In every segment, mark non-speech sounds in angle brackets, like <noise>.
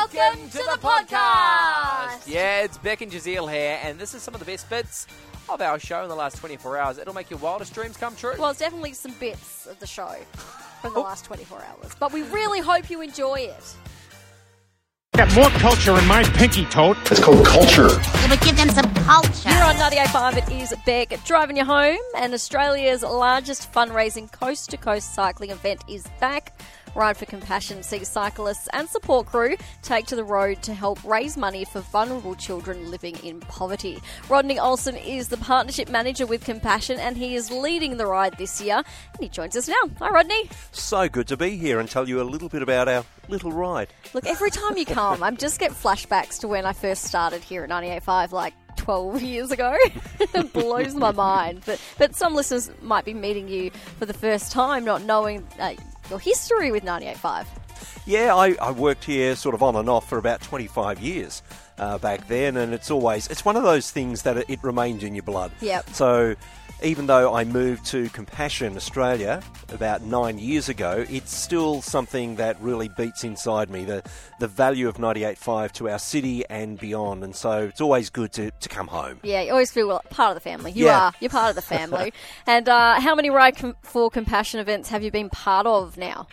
Welcome to the podcast. Yeah, it's Beck and Jazeel here, and this is some of the best bits of our show in the last 24 hours. It'll make your wildest dreams come true. Well, it's definitely some bits of the show from the oh. last 24 hours, but we really hope you enjoy it. Got more culture in my pinky toad. It's called culture. Yeah, but give them some culture. Here on 98.5, it is Beck driving you home, and Australia's largest fundraising coast to coast cycling event is back. Ride for Compassion sees cyclists and support crew take to the road to help raise money for vulnerable children living in poverty. Rodney Olsen is the partnership manager with Compassion, and he is leading the ride this year. And he joins us now. Hi, Rodney. So good to be here and tell you a little bit about our little ride. Look, every time you come, I just get flashbacks to when I first started here at 98.5, like 12 years ago. <laughs> it blows my mind. But, but some listeners might be meeting you for the first time, not knowing uh, your history with 98.5. Yeah, I, I worked here sort of on and off for about 25 years uh, back then, and it's always it's one of those things that it, it remains in your blood. Yep. So even though I moved to Compassion Australia about nine years ago, it's still something that really beats inside me the the value of 98.5 to our city and beyond, and so it's always good to, to come home. Yeah, you always feel well, part of the family. You Yeah. are. You're part of the family. <laughs> and uh, how many Ride for Compassion events have you been part of now?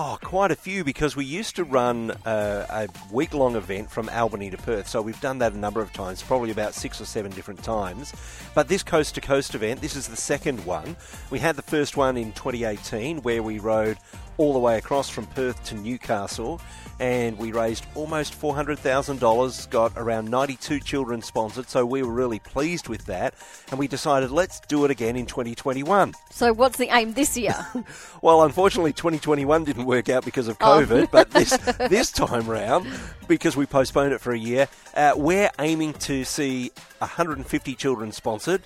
Oh, quite a few because we used to run uh, a week long event from Albany to Perth. So we've done that a number of times, probably about six or seven different times. But this coast to coast event, this is the second one. We had the first one in 2018 where we rode all the way across from Perth to Newcastle and we raised almost $400,000, got around 92 children sponsored. So we were really pleased with that. And we decided let's do it again in 2021. So, what's the aim this year? <laughs> <laughs> Well, unfortunately, 2021 didn't work out because of Oh. COVID, but this <laughs> this time round, because we postponed it for a year, uh, we're aiming to see 150 children sponsored.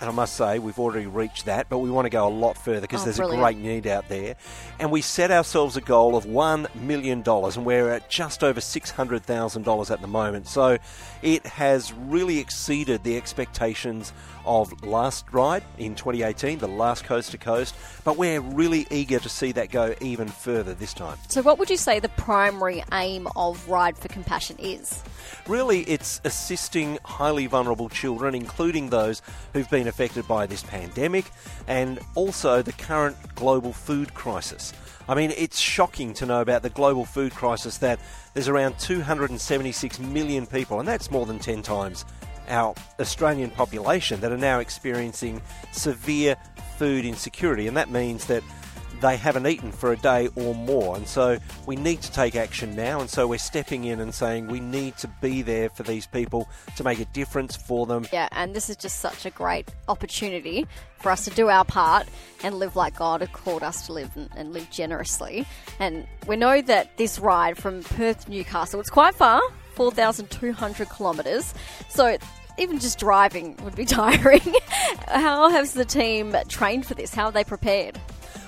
And I must say, we've already reached that, but we want to go a lot further because Oh, there's brilliant. a great need out there. And we set ourselves a goal of $1 million, and we're at just over $600,000 at the moment. So it has really exceeded the expectations of last ride in 2018, the last coast to coast, but we're really eager to see that go even further this time. so, what would you say the primary aim of Ride for Compassion is? Really, it's assisting highly vulnerable children, including those who've been affected by this pandemic and also the current global food crisis. I mean, it's shocking to know about the global food crisis that there's around 276 million people, and that's more than 10 times our Australian population, that are now experiencing severe food insecurity. And that means that they haven't eaten for a day or more. And so we need to take action now. And so we're stepping in and saying we need to be there for these people to make a difference for them. Yeah, and this is just such a great opportunity for us to do our part and live like God had called us to live and, and live generously. And we know that this ride from Perth to Newcastle, it's quite far, 4,200 kilometres. So even just driving would be <laughs> tiring. How has the team trained for this? How are they prepared?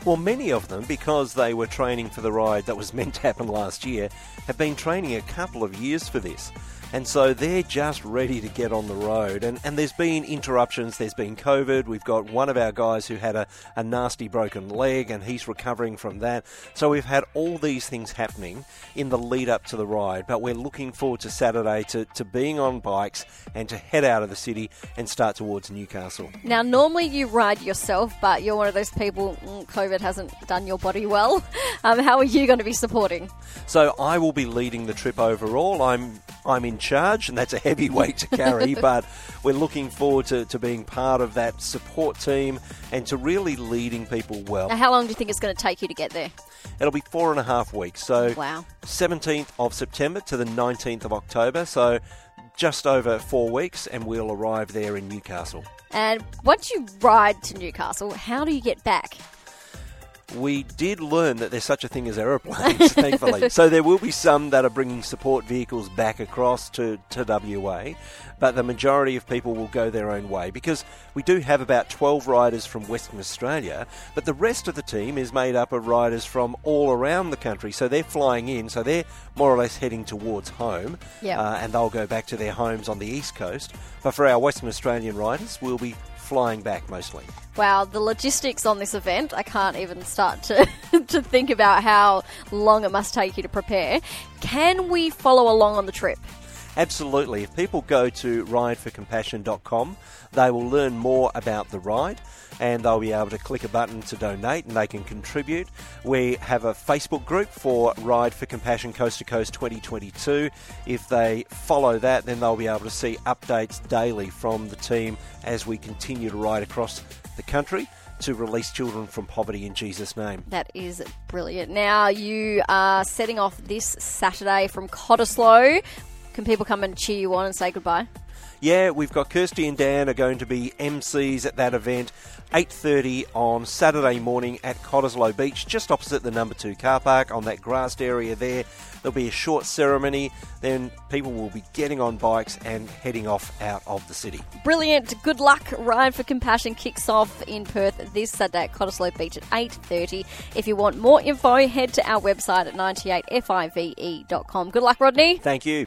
Well, many of them, because they were training for the ride that was <laughs> meant to happen last year, have been training a couple of years for this. And so they're just ready to get on the road. And, and there's been interruptions. There's been COVID. We've got one of our guys who had a, a nasty broken leg and he's recovering from that. So we've had all these things happening in the lead up to the ride. But we're looking forward to Saturday to, to being on bikes and to head out of the city and start towards Newcastle. Now, normally you ride yourself, but you're one of those people, mm, COVID hasn't done your body well. <laughs> Um, how are you going to be supporting? So I will be leading the trip overall. I'm I'm in charge, and that's a heavy weight to carry. <laughs> but we're looking forward to, to being part of that support team and to really leading people well. Now, how long do you think it's going to take you to get there? It'll be four and a half weeks. So Wow. 17th of September to the 19th of October. So just over four weeks, and we'll arrive there in Newcastle. And once you ride to Newcastle, how do you get back? We did learn that there's such a thing as aeroplanes, <laughs> thankfully. So there will be some that are bringing support vehicles back across to, to WA, but the majority of people will go their own way because we do have about 12 riders from Western Australia, but the rest of the team is made up of riders from all around the country. So they're flying in, so they're more or less heading towards home, Yep. uh, and they'll go back to their homes on the east coast. But for our Western Australian riders, we'll be flying back mostly. Wow, the logistics on this event, I can't even start to, <laughs> to think about how long it must take you to prepare. Can we follow along on the trip? Absolutely. If people go to rideforcompassion.com, they will learn more about the ride and they'll be able to click a button to donate and they can contribute. We have a Facebook group for Ride for Compassion Coast to Coast 2022. If they follow that, then they'll be able to see updates daily from the team as we continue to ride across the country to release children from poverty in Jesus' name. That is brilliant. Now, you are setting off this Saturday from Cottesloe. Can people come and cheer you on and say goodbye? Yeah, we've got Kirsty and Dan are going to be MCs at that event, 8.30 on Saturday morning at Cottesloe Beach, just opposite the number two car park on that grassed area there. There'll be a short ceremony, then people will be getting on bikes and heading off out of the city. Brilliant. Good luck. Ride for Compassion kicks off in Perth this Saturday at Cottesloe Beach at 8.30. If you want more info, head to our website at 98five.com. Good luck, Rodney. Thank you.